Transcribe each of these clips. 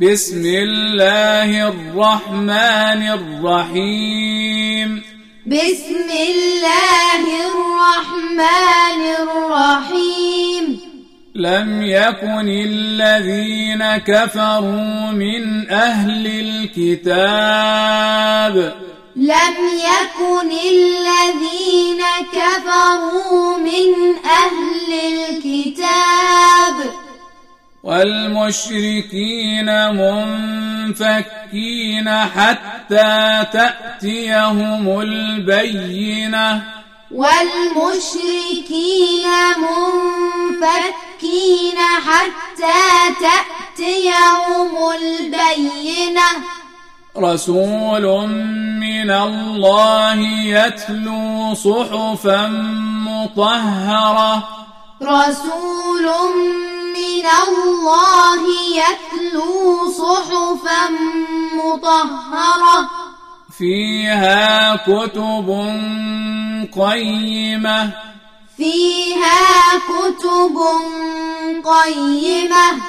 بسم الله الرحمن الرحيم. بسم الله الرحمن الرحيم. لم يكن الذين كفروا من أهل الكتاب. لم يكن الذين كفروا من أهل الكتاب. والمشركين منفكين حتى تأتيهم البينة. والمشركين منفكين حتى تأتيهم البينة. رسول من الله يتلو صحفا مطهرة. رسول مطهرة. فيها كتب قيمة. فيها كتب قيمة.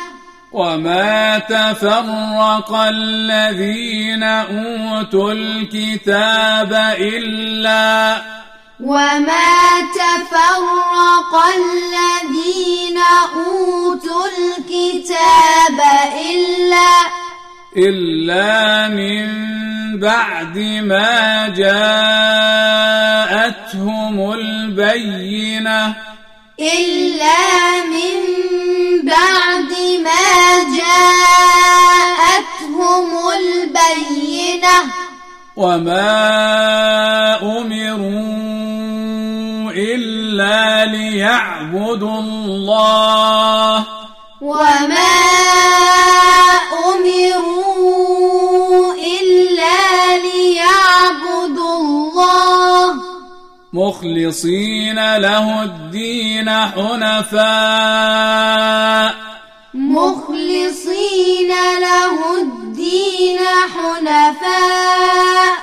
وما تفرق الذين أوتوا الكتاب إلا وما تفرق الذين إلا من بعد ما جاءتهم البينة. إلا من بعد ما جاءتهم البينة. وما أمروا إلا ليعبدوا الله. وما أمروا مخلصين له الدين حنفاء. مخلصين له الدين حنفاء.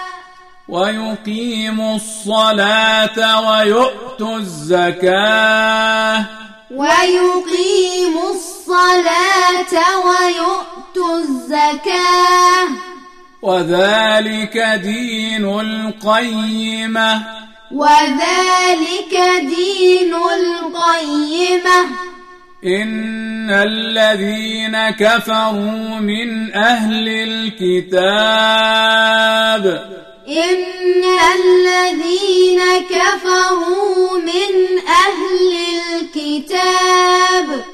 ويقيموا الصلاة ويؤتوا الزكاة. ويقيموا الصلاة ويؤتوا الزكاة. وذلك دين القيمة. وذلك دين القيمة. إن الذين كفروا من أهل الكتاب إن الذين كفروا من أهل الكتاب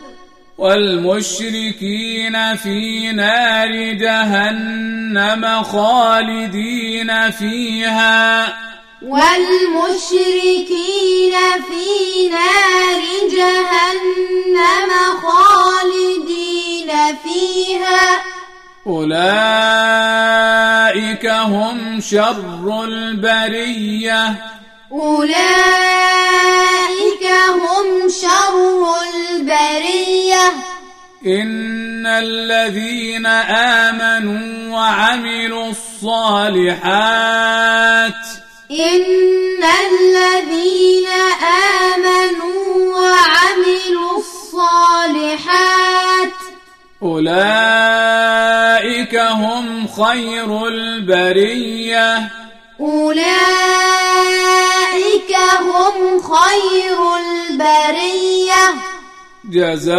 والمشركين في نار جهنم خالدين فيها. والمشركين في نار جهنم خالدين فيها. أولئك هم شر البرية. أولئك هم شر البرية. إن الذين آمنوا وعملوا الصالحات إن الذين آمنوا وعملوا الصالحات أولئك هم خير البرية أولئك هم خير البرية جزاؤهم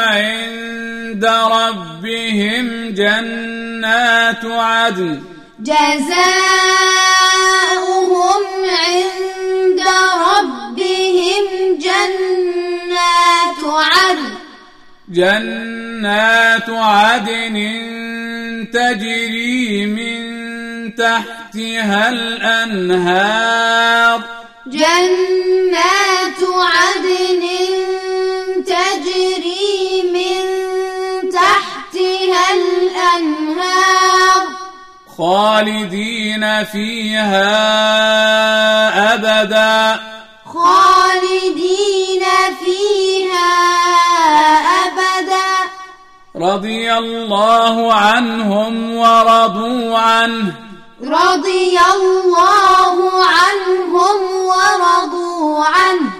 عند ربهم جنات عدن جزاؤهم عند ربهم جنات عدن. جنات عدن تجري من تحتها الأنهار. جنات عدن خالدين فيها أبدا. خالدين فيها أبدا. رضي الله عنهم ورضوا عنه. رضي الله عنهم ورضوا عنه.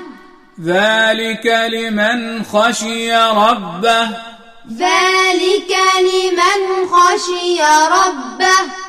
ذلك لمن خشي ربه. ذلك ربه.